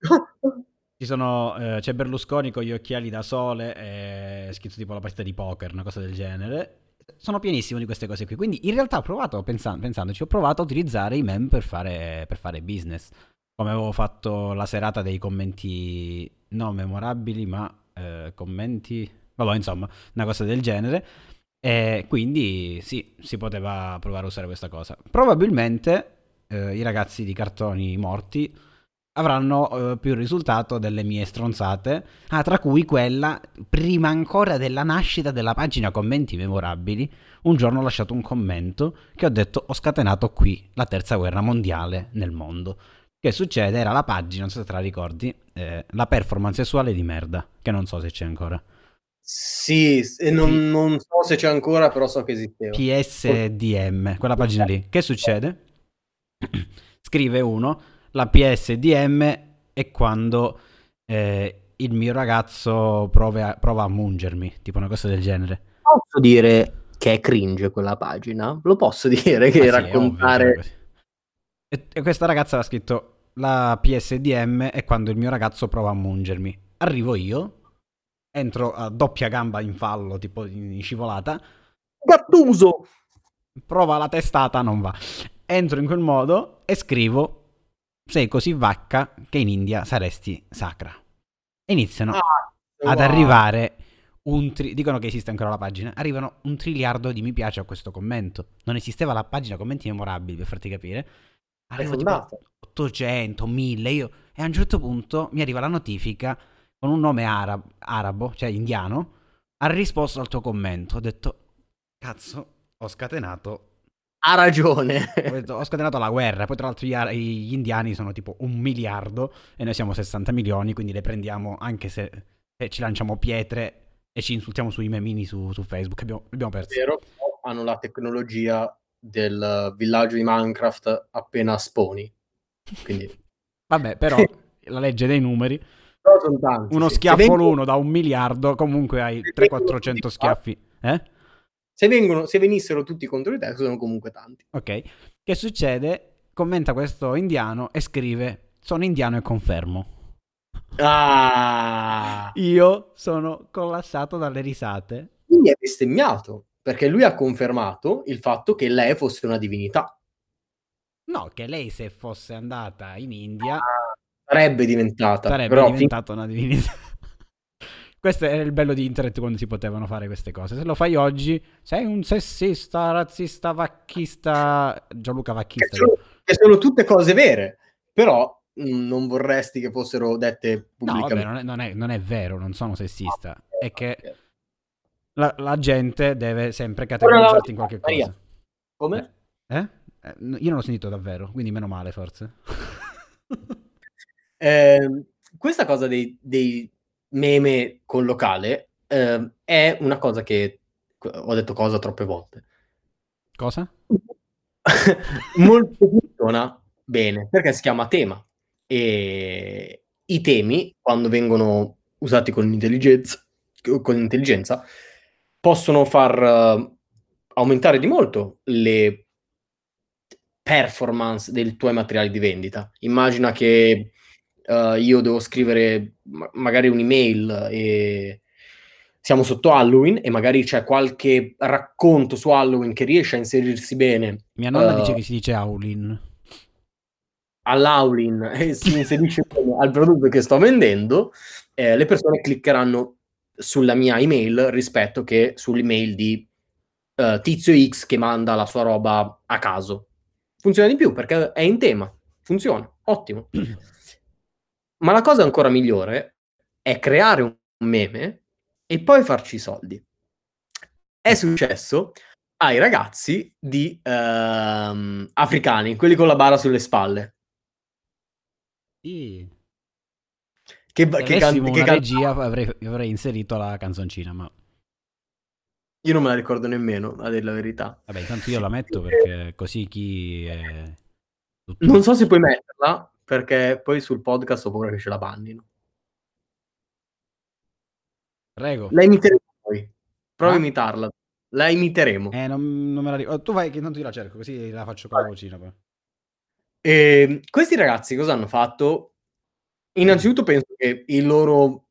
Speaker 2: [laughs] Sono, eh, c'è Berlusconi con gli occhiali da sole, è scritto tipo la partita di poker, una cosa del genere. Sono pienissimo di queste cose qui. Quindi in realtà ho provato, pensando, pensandoci, ho provato a utilizzare i meme per fare, per fare business. Come avevo fatto la serata dei commenti non memorabili, ma eh, commenti Vabbè, insomma, una cosa del genere. E quindi sì, si poteva provare a usare questa cosa. Probabilmente eh, i ragazzi di cartoni morti avranno eh, più risultato delle mie stronzate, ah, tra cui quella, prima ancora della nascita della pagina commenti memorabili, un giorno ho lasciato un commento che ho detto ho scatenato qui la terza guerra mondiale nel mondo. Che succede? Era la pagina, non so se te la ricordi, eh, la performance sessuale di merda, che non so se c'è ancora.
Speaker 1: Sì, non, non, so se c'è ancora, però so che esisteva.
Speaker 2: PSDM, quella pagina lì. Che succede? [clears throat] Scrive uno, la PSDM è quando eh, il mio ragazzo prova, prova a mungermi, tipo una cosa del genere.
Speaker 3: Posso dire che è cringe quella pagina? Lo posso [laughs] dire che ah, raccontare...
Speaker 2: Sì, e, e questa ragazza ha scritto, la PSDM è quando il mio ragazzo prova a mungermi. Arrivo io, entro a doppia gamba in fallo, tipo in scivolata.
Speaker 1: Gattuso!
Speaker 2: Prova la testata, non va. Entro in quel modo e scrivo sei così vacca che in India saresti sacra. E iniziano ah, ad wow. arrivare un tri- dicono che esiste ancora la pagina, arrivano un triliardo di mi piace a questo commento. Non esisteva la pagina commenti memorabili, per farti capire. Arrivo tipo 800, 1000, io e a un certo punto mi arriva la notifica con un nome arab- arabo, cioè indiano, ha risposto al tuo commento. Ho detto, cazzo, ho scatenato.
Speaker 1: Ha ragione.
Speaker 2: ho, scatenato la guerra. Poi, tra l'altro, gli, gli, indiani sono tipo un miliardo e noi siamo 60 milioni, quindi le prendiamo anche se, se ci lanciamo pietre e ci insultiamo sui memini su, su Facebook. Abbiamo, abbiamo perso.
Speaker 1: Vero, hanno la tecnologia del villaggio di Minecraft appena sponi. Quindi... [laughs]
Speaker 2: Vabbè, però la legge dei numeri
Speaker 1: sono tanti,
Speaker 2: Uno sì. schiaffo vengono... l'uno da un miliardo, comunque hai 300-400 schiaffi. Eh?
Speaker 1: Se, vengono, se venissero tutti contro di te, sono comunque tanti.
Speaker 2: Ok. Che succede? Commenta questo indiano e scrive: Sono indiano e confermo.
Speaker 1: Ah!
Speaker 2: Io sono collassato dalle risate.
Speaker 1: Quindi è bestemmiato perché lui ha confermato il fatto che lei fosse una divinità.
Speaker 2: No, che lei se fosse andata in India ah
Speaker 1: Sarebbe diventata.
Speaker 2: Sarebbe diventata fin... una divinità. Questo è il bello di internet quando si potevano fare queste cose. Se lo fai oggi, sei un sessista, razzista, vacchista. Gianluca Vacchista.
Speaker 1: Che sono, che sono tutte cose vere, però mm, non vorresti che fossero dette pubblicamente.
Speaker 2: No, vabbè, non, è, non, è, non, è, vero, non sono sessista. Ah, è che la, la, gente deve sempre categorizzarti in qualche cosa.
Speaker 1: Come?
Speaker 2: Eh? eh? Io non l'ho sentito davvero, quindi meno male forse.
Speaker 1: Eh, questa cosa dei, dei, meme con locale eh, è una cosa che ho detto cosa troppe volte.
Speaker 2: Cosa? [laughs]
Speaker 1: Molto funziona bene perché si chiama tema E i temi, quando vengono usati con intelligenza, con intelligenza possono far uh, aumentare di molto le performance dei tuoi materiali di vendita. Immagina che uh, io devo scrivere ma- magari un'email e siamo sotto Halloween e magari c'è qualche racconto su Halloween che riesce a inserirsi bene.
Speaker 2: Mia nonna uh, dice che si dice Halloween.
Speaker 1: All'Halloween [laughs] e si inserisce [laughs] al prodotto che sto vendendo, eh, le persone cliccheranno sulla mia email rispetto che sull'email di uh, Tizio X che manda la sua roba a caso. Funziona di più perché è in tema, funziona, ottimo. [clears throat] Ma la cosa ancora migliore è creare un meme e poi farci i soldi. È successo ai ragazzi di uh, africani, quelli con la bara sulle spalle.
Speaker 2: Sì. Che, Se che, can- che can- regia avrei, avrei, inserito la canzoncina, ma...
Speaker 1: Io non me la ricordo nemmeno, a dire la verità.
Speaker 2: Vabbè, intanto io la metto perché così chi è...
Speaker 1: Tutto... Non so se puoi metterla, perché poi sul podcast ho paura che ce la bannino.
Speaker 2: Prego.
Speaker 1: La imiteremo poi. Prova ah? a imitarla. La imiteremo.
Speaker 2: Eh, non, non me la ricordo. Oh, tu vai che non ti la cerco, così la faccio con la vocina poi.
Speaker 1: E ehm, questi ragazzi cosa hanno fatto? Innanzitutto penso che i loro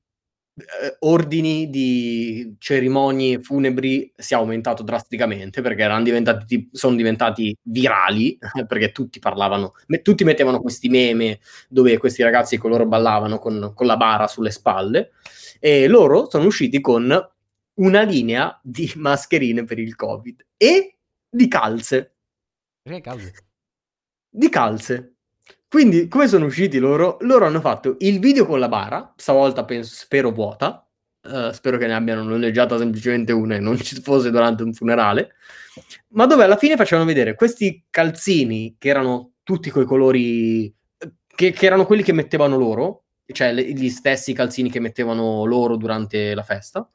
Speaker 1: eh, ordini di cerimonie funebri sia aumentato drasticamente perché erano diventati, sono diventati virali perché tutti parlavano, tutti mettevano questi meme dove questi ragazzi con loro ballavano con, con la bara sulle spalle e loro sono usciti con una linea di mascherine per il covid e di calze? Di calze. Quindi, come sono usciti loro? Loro hanno fatto il video con la bara, stavolta penso, spero vuota, uh, spero che ne abbiano noleggiata semplicemente una e non ci fosse durante un funerale, ma dove alla fine facevano vedere questi calzini che erano tutti quei colori, che, che erano quelli che mettevano loro, cioè le, gli stessi calzini che mettevano loro durante la festa.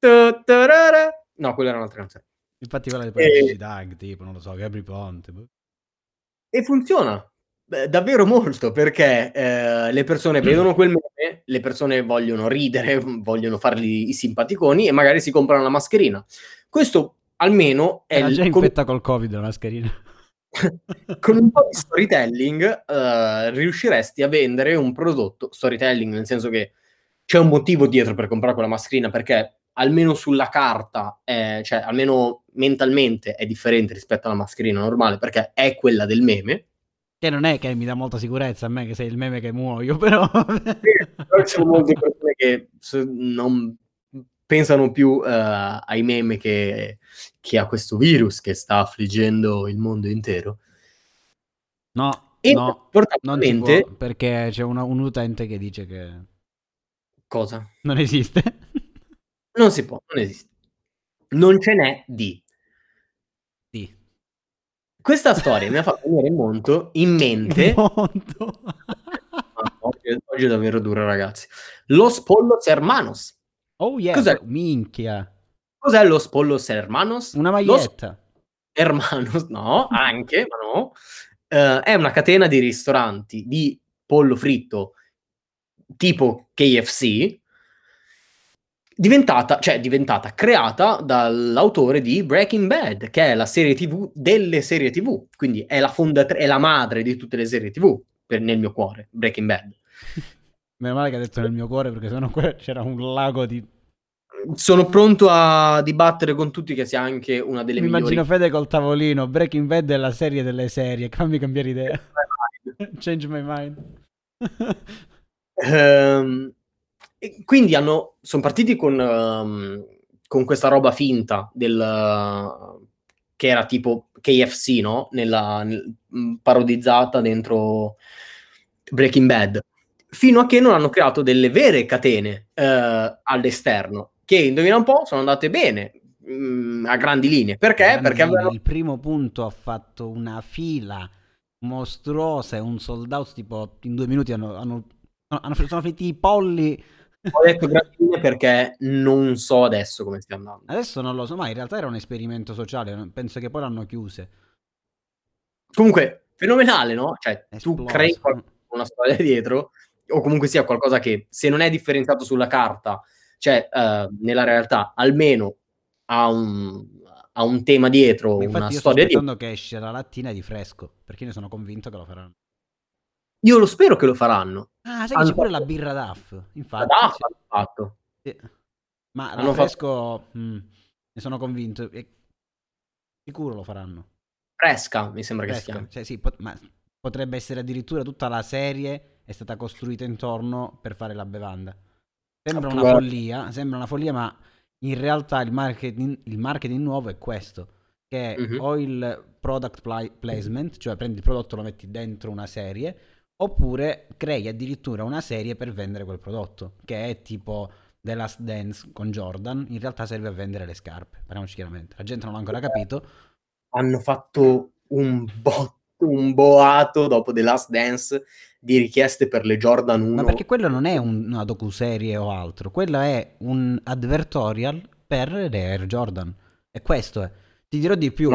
Speaker 1: No, quella era un'altra canzone.
Speaker 2: Infatti quella di Dag, tipo, non lo so, Gabri Ponte.
Speaker 1: E funziona Beh, davvero molto perché eh, le persone vedono quel meme, le persone vogliono ridere, [laughs] vogliono fargli i simpaticoni e magari si comprano la mascherina. Questo almeno
Speaker 2: è... Era già il... infetta col covid la mascherina. [laughs]
Speaker 1: con un po' di storytelling uh, riusciresti a vendere un prodotto, storytelling nel senso che c'è un motivo dietro per comprare quella mascherina perché almeno sulla carta, è, cioè almeno mentalmente è differente rispetto alla mascherina normale perché è quella del meme.
Speaker 2: Che non è che mi dà molta sicurezza a me che sei il meme che muoio, però...
Speaker 1: però ci sono molte persone che non pensano più uh, ai meme che, che, a questo virus che sta affliggendo il mondo intero.
Speaker 2: No, e no, non può, perché c'è una, un utente che dice che...
Speaker 1: Cosa?
Speaker 2: Non esiste.
Speaker 1: Non si può, non esiste. Non ce n'è di.
Speaker 2: Di.
Speaker 1: Questa storia mi ha fatto venire in, monto, in [laughs] mente... Monto. oggi, oggi, è davvero duro, ragazzi. Los Pollos Hermanos.
Speaker 2: Oh yeah, Cos'è? minchia.
Speaker 1: Cos'è Los Pollos Hermanos?
Speaker 2: Una maglietta. Los
Speaker 1: Hermanos, no, anche, ma no. Uh, è una catena di ristoranti di pollo fritto tipo KFC diventata, cioè diventata creata dall'autore di Breaking Bad, che è la serie TV delle serie TV, quindi è la, fondat- è la madre di tutte le serie TV per, nel mio cuore, Breaking Bad. [laughs]
Speaker 2: Meno male che ha detto nel mio cuore perché sennò c'era un lago di...
Speaker 1: Sono pronto a dibattere con tutti che sia anche una delle
Speaker 2: Mi
Speaker 1: migliori...
Speaker 2: immagino Fede col tavolino, Breaking Bad è la serie delle serie, fammi cambiare idea. Change my mind. [laughs]
Speaker 1: um, quindi hanno, sono partiti con, um, con, questa roba finta del, uh, che era tipo KFC, no? Nella, nel, parodizzata dentro Breaking Bad, fino a che non hanno creato delle vere catene uh, all'esterno, che indovina un po' sono andate bene, a grandi linee. Perché? Grandi Perché avevano...
Speaker 2: il primo punto ha fatto una fila mostruosa e un sold out tipo in due minuti hanno, hanno, hanno sono finiti i polli
Speaker 1: Ho detto grazie perché non so adesso come stia andando.
Speaker 2: Adesso non lo so, ma in realtà era un esperimento sociale, penso che poi l'hanno chiuse.
Speaker 1: Comunque, fenomenale, no? Cioè, Esploso. tu crei una storia [laughs] dietro, o comunque sia qualcosa che, se non è differenziato sulla carta, cioè uh, nella realtà, almeno ha un, ha un tema dietro, ma una storia dietro.
Speaker 2: Sto che esce la lattina di fresco, perché ne sono convinto che lo faranno.
Speaker 1: Io lo spero che lo faranno.
Speaker 2: Ah, sai che c'è pure la birra DAF, infatti.
Speaker 1: La DAF sì. hanno fatto.
Speaker 2: Sì. Ma hanno la fresco, fatto... mh, ne sono convinto. E... Sicuro lo faranno.
Speaker 1: Fresca, mi sembra Fresca. che sia.
Speaker 2: Cioè, sì, pot- ma potrebbe essere addirittura tutta la serie è stata costruita intorno per fare la bevanda. Sembra una follia, sembra una follia, ma in realtà il marketing, il marketing nuovo è questo, che è mm-hmm. o il product placement, cioè prendi il prodotto e lo metti dentro una serie, oppure crei addirittura una serie per vendere quel prodotto, che è tipo The Last Dance con Jordan, in realtà serve a vendere le scarpe, parliamoci chiaramente, la gente non l'ha ancora capito.
Speaker 1: Hanno fatto un botto, un boato dopo The Last Dance di richieste per le Jordan 1.
Speaker 2: Ma perché quello non è un, una docuserie o altro, quello è un advertorial per le Air Jordan. E questo è. Ti dirò di più.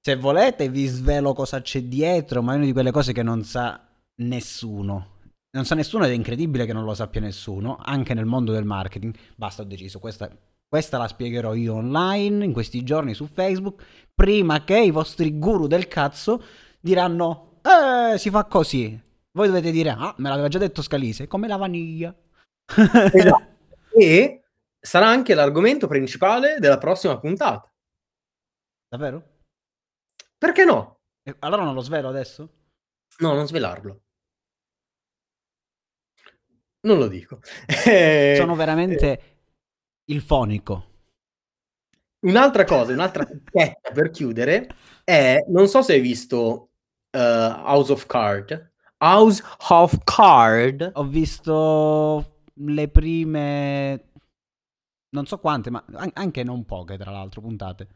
Speaker 2: Se volete vi svelo cosa c'è dietro, ma è una di quelle cose che non sa nessuno. Non sa nessuno ed è incredibile che non lo sappia nessuno, anche nel mondo del marketing. Basta, ho deciso, questa, questa la spiegherò io online in questi giorni su Facebook, prima che i vostri guru del cazzo diranno eh, si fa così. Voi dovete dire, ah, me l'aveva già detto Scalise, come la vaniglia.
Speaker 1: esatto. [laughs] E sarà anche l'argomento principale della prossima puntata.
Speaker 2: Davvero?
Speaker 1: Perché no?
Speaker 2: E allora non lo svelo adesso?
Speaker 1: No, non svelarlo. Non lo dico.
Speaker 2: Sono veramente il fonico.
Speaker 1: Un'altra cosa, un'altra picchetta per chiudere è, non so se hai visto uh, House of Card. House of Card.
Speaker 2: Ho visto le prime, non so quante, ma anche non poche, tra l'altro, puntate.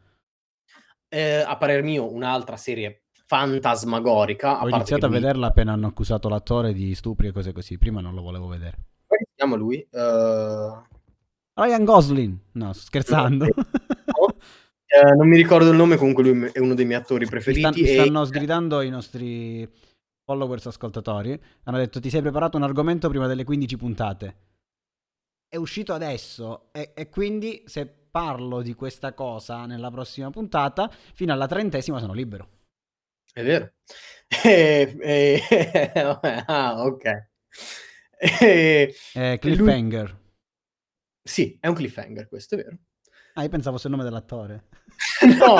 Speaker 1: Eh, a parer mio, un'altra serie fantasmagorica.
Speaker 2: Ho iniziato a lui... vederla appena hanno accusato l'attore di stupri e cose così. Prima non lo volevo vedere.
Speaker 1: Come si chiama lui? Uh...
Speaker 2: Ryan Gosling. No, scherzando. [laughs]
Speaker 1: Eh, non mi ricordo il nome, comunque lui è uno dei miei attori preferiti.
Speaker 2: Mi, stanno e... sgridando i nostri followers ascoltatori. Hanno detto ti sei preparato un argomento prima delle 15 puntate. È uscito adesso e, e quindi se parlo di questa cosa nella prossima puntata, fino alla trentesima sono libero.
Speaker 1: È vero. [laughs] [laughs] E, e, ah, ok.
Speaker 2: Eh, cliffhanger. Lui...
Speaker 1: Sì, è un cliffhanger, questo è vero.
Speaker 2: Ah, io pensavo sia il nome dell'attore. [laughs]
Speaker 1: no.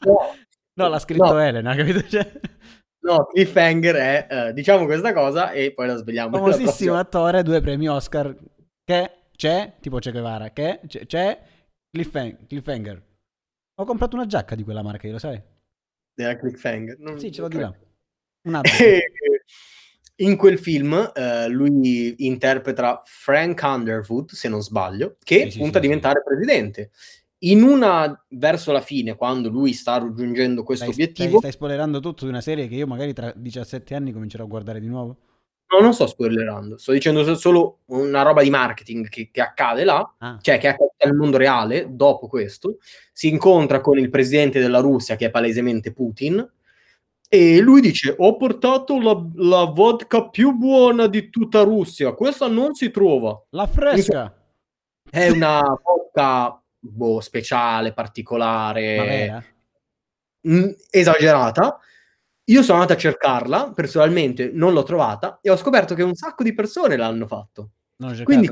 Speaker 2: no. no. l'ha scritto no. Elena, capito? Cioè...
Speaker 1: No, Cliffhanger è, uh, diciamo questa cosa e poi la svegliamo.
Speaker 2: Famosissimo attore, due premi Oscar, che c'è, tipo Che Guevara, che c'è, c'è Cliffhanger, Cliffhanger. Ho comprato una giacca di quella marca, lo sai?
Speaker 1: Della Cliffhanger?
Speaker 2: Non sì, ce l'ho di là.
Speaker 1: Un [laughs] in quel film uh, lui interpreta Frank Underwood, se non sbaglio, che sì, punta sì, a diventare presidente. In una, verso la fine, quando lui sta raggiungendo questo
Speaker 2: stai,
Speaker 1: obiettivo...
Speaker 2: Stai, stai spoilerando tutto di una serie che io magari tra 17 anni comincerò a guardare di nuovo?
Speaker 1: No, non sto spoilerando, sto dicendo solo una roba di marketing che, che accade là, ah. cioè che accade nel mondo reale, dopo questo, si incontra con il presidente della Russia, che è palesemente Putin, e lui dice: Ho portato la, la, vodka più buona di tutta Russia. Questa non si trova.
Speaker 2: La fresca.
Speaker 1: È una vodka boh, speciale, particolare, mh, mm, esagerata. Io sono andato a cercarla personalmente, non l'ho trovata e ho scoperto che un sacco di persone l'hanno fatto.
Speaker 2: Non
Speaker 1: Quindi,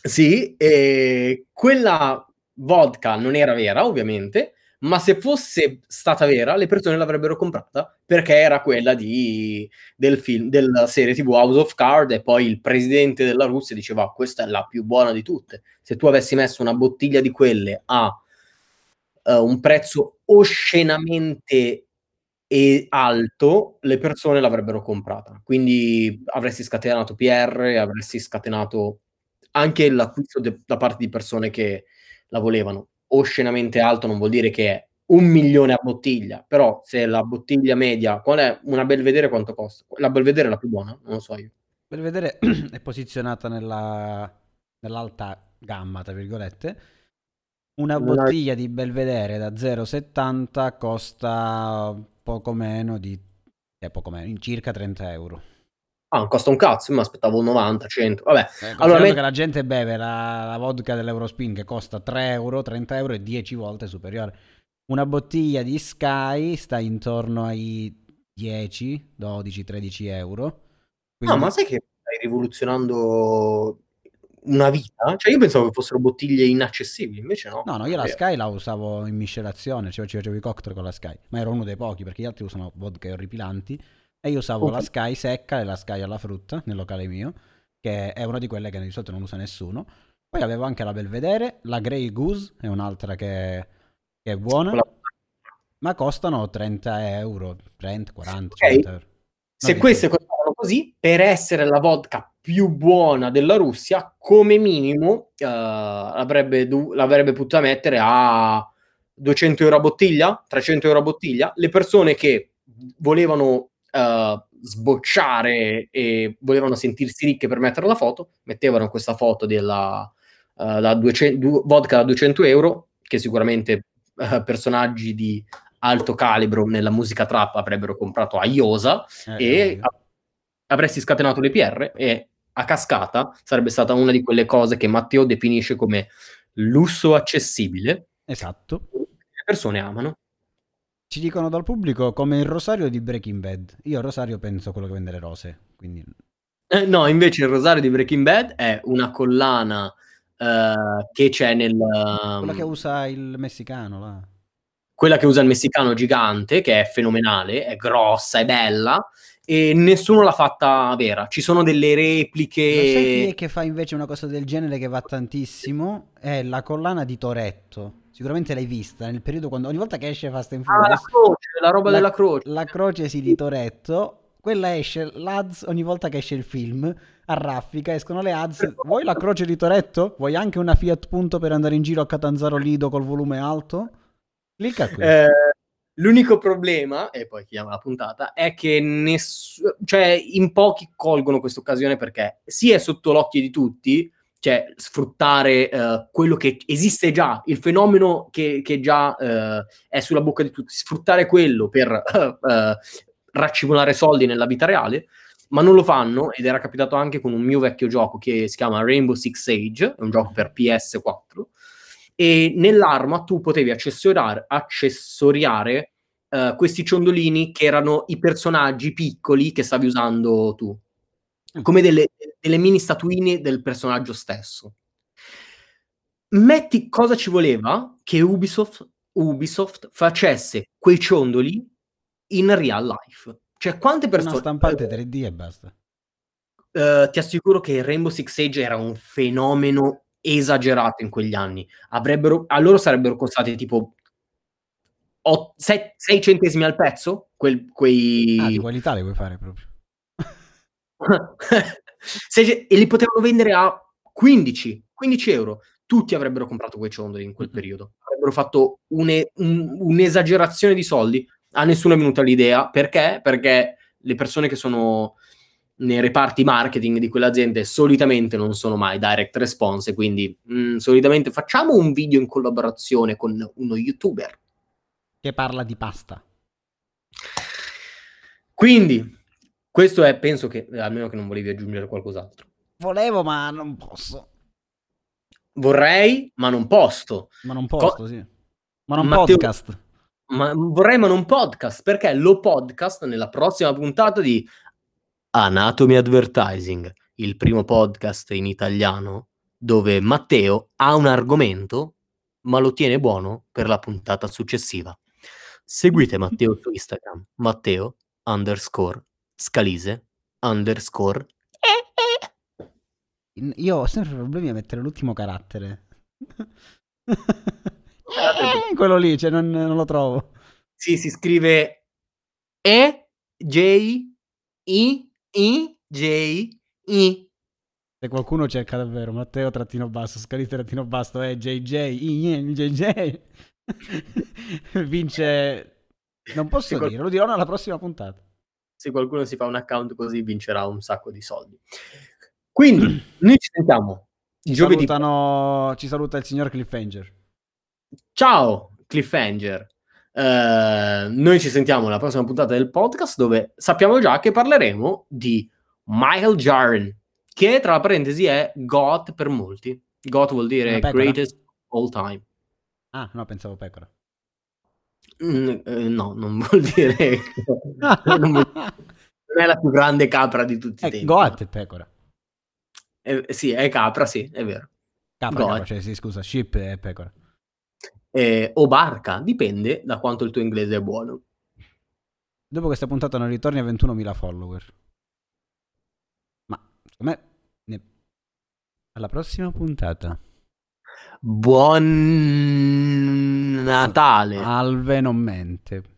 Speaker 1: sì, e quella vodka non era vera, ovviamente, ma se fosse stata vera, le persone l'avrebbero comprata perché era quella di, del film, della serie TV House of Card e poi il presidente della Russia diceva questa è la più buona di tutte. Se tu avessi messo una bottiglia di quelle a uh, un prezzo oscenamente e alto, le persone l'avrebbero comprata. Quindi avresti scatenato PR, avresti scatenato anche l'acquisto de- da parte di persone che la volevano oscenamente alto non vuol dire che è un milione a bottiglia, però se la bottiglia media, qual è una Belvedere quanto costa? La Belvedere è la più buona, non lo so io.
Speaker 2: Belvedere [clears throat] è posizionata nella, nell'alta gamma, tra virgolette. Una bottiglia di Belvedere da 0,70 costa poco meno di... Eh, poco meno, in circa 30 euro.
Speaker 1: Ah, costa un cazzo, mi aspettavo 90, 100. Vabbè,
Speaker 2: eh, allora met... che la gente beve la, la vodka dell'Eurospin che costa 3 euro, 30 euro e 10 volte superiore. Una bottiglia di Sky sta intorno ai 10, 12, 13 euro.
Speaker 1: Quindi... No, ma sai che stai rivoluzionando una vita? Cioè, io pensavo che fossero bottiglie inaccessibili, invece no.
Speaker 2: No, no, io la Sky la usavo in miscelazione, cioè ci facevo i cocktail con la Sky, ma ero uno dei pochi perché gli altri usano vodka orripilanti e io usavo okay. la Sky secca e la Sky alla frutta nel locale mio, che è una di quelle che di solito non usa nessuno. Poi avevo anche la Belvedere, la Grey Goose è un'altra che, che è buona, ma costano 30 euro, 30, 40, okay. 50 euro.
Speaker 1: Se queste costavano così, per essere la vodka più buona della Russia, come minimo uh, l'avrebbe, du- l'avrebbe potuta mettere a 200 euro a bottiglia, 300 euro a bottiglia. Le persone che volevano uh, sbocciare e volevano sentirsi ricche per mettere la foto, mettevano questa foto della uh, da 200, du- vodka da 200 euro, che sicuramente personaggi di alto calibro nella musica trap avrebbero comprato a Iosa eh, e eh. Avresti scatenato le PR e a cascata sarebbe stata una di quelle cose che Matteo definisce come lusso accessibile.
Speaker 2: Esatto.
Speaker 1: Le persone amano.
Speaker 2: Ci dicono dal pubblico come il rosario di Breaking Bad. Io al rosario penso quello che vende le rose, quindi...
Speaker 1: Eh, no, invece il rosario di Breaking Bad è una collana uh, che c'è nel... Um...
Speaker 2: Quella che usa il messicano, là
Speaker 1: quella che usa il messicano gigante, che è fenomenale, è grossa, è bella, e nessuno l'ha fatta vera. Ci sono delle repliche.
Speaker 2: Lo sai chi è che fa invece una cosa del genere che va tantissimo? È la collana di Toretto. Sicuramente l'hai vista nel periodo quando ogni volta che esce Fast and Furious.
Speaker 1: Ah, la croce, la roba la, della croce.
Speaker 2: La croce sì di Toretto. Quella esce l'ADS ogni volta che esce il film. A raffica escono le ads. Vuoi la croce di Toretto? Vuoi anche una Fiat Punto per andare in giro a Catanzaro Lido col volume alto?
Speaker 1: Clicca qui. Eh, l'unico problema, e poi chiama la puntata, è che ness- cioè, in pochi colgono questa occasione perché sì è sotto l'occhio di tutti, cioè sfruttare uh, quello che esiste già, il fenomeno che, che già uh, è sulla bocca di tutti, sfruttare quello per uh, raccimolare soldi nella vita reale, ma non lo fanno ed era capitato anche con un mio vecchio gioco che si chiama Rainbow Six Siege, è un gioco per PS4, e nell'arma tu potevi accessoriare, accessoriare uh, questi ciondolini che erano i personaggi piccoli che stavi usando tu, come delle, delle mini statuine del personaggio stesso. Metti cosa ci voleva che Ubisoft, Ubisoft facesse quei ciondoli in real life. Cioè, quante persone. Una
Speaker 2: stampante 3D e basta.
Speaker 1: Uh, ti assicuro che Rainbow Six Siege era un fenomeno esagerato in quegli anni. Avrebbero, a loro sarebbero costati tipo 6 centesimi al pezzo, quel, quei...
Speaker 2: Ah, di qualità li vuoi fare proprio. [laughs]
Speaker 1: e li potevano vendere a 15, 15 euro. Tutti avrebbero comprato quei ciondoli in quel periodo. Avrebbero fatto un, un'esagerazione di soldi. A nessuno è venuta l'idea. Perché? Perché le persone che sono nei reparti marketing di quell'azienda solitamente non sono mai direct response, quindi mh, mm, solitamente facciamo un video in collaborazione con uno youtuber
Speaker 2: che parla di pasta.
Speaker 1: Quindi, questo è, penso che, almeno che non volevi aggiungere qualcos'altro.
Speaker 2: Volevo, ma non posso.
Speaker 1: Vorrei, ma non posso.
Speaker 2: Ma non posso, Co- sì. Ma non Matteo, podcast.
Speaker 1: Ma vorrei, ma non podcast, perché lo podcast nella prossima puntata di Anatomy Advertising, il primo podcast in italiano dove Matteo ha un argomento ma lo tiene buono per la puntata successiva. Seguite Matteo su Instagram, Matteo underscore scalise underscore.
Speaker 2: Io ho sempre problemi a mettere l'ultimo carattere. eh, [laughs] quello lì, cioè non, non, lo trovo.
Speaker 1: Sì, si scrive E J I i, J, I.
Speaker 2: Se qualcuno cerca davvero Matteo trattino basso, scalite trattino basso, è JJ, I, JJ. [laughs] Vince... Non posso dire, lo dirò nella prossima puntata.
Speaker 1: se qualcuno si fa un account così vincerà un sacco di soldi. Quindi, [clears throat] noi ci sentiamo
Speaker 2: ci giovedì. Salutano, ci saluta il signor Cliffhanger.
Speaker 1: Ciao, Cliffhanger. Uh, noi ci sentiamo alla prossima puntata del podcast dove sappiamo già che parleremo di Michael Jaren, che tra parentesi è GOT per molti. GOT vuol dire greatest all time.
Speaker 2: Ah, no, pensavo pecora.
Speaker 1: Mm, eh, no, non [laughs] vuol dire... non, vuol... [laughs] non, è la più grande capra di tutti i eh, tempi.
Speaker 2: GOT è pecora.
Speaker 1: Eh, sì, è capra, sì, è vero.
Speaker 2: Capra, capra cioè, sì, scusa, ship è pecora.
Speaker 1: Eh, o barca, dipende da quanto il tuo inglese è buono.
Speaker 2: Dopo questa puntata non ritorni a 21.000 follower. Ma, secondo me, ne... alla prossima puntata.
Speaker 1: Buon Natale.
Speaker 2: Alve non mente.